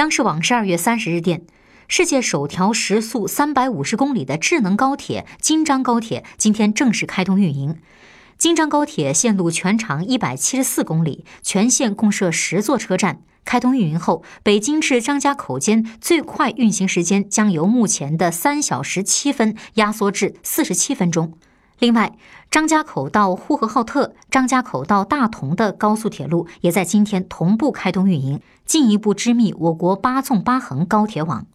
央视网十二月三十日电，世界首条时速三百五十公里的智能高铁京张高铁今天正式开通运营。京张高铁线路全长一百七十四公里，全线共设十座车站。开通运营后，北京至张家口间最快运行时间将由目前的三小时七分压缩至四十七分钟。另外，张家口到呼和浩特、张家口到大同的高速铁路也在今天同步开通运营，进一步织密我国“八纵八横”高铁网。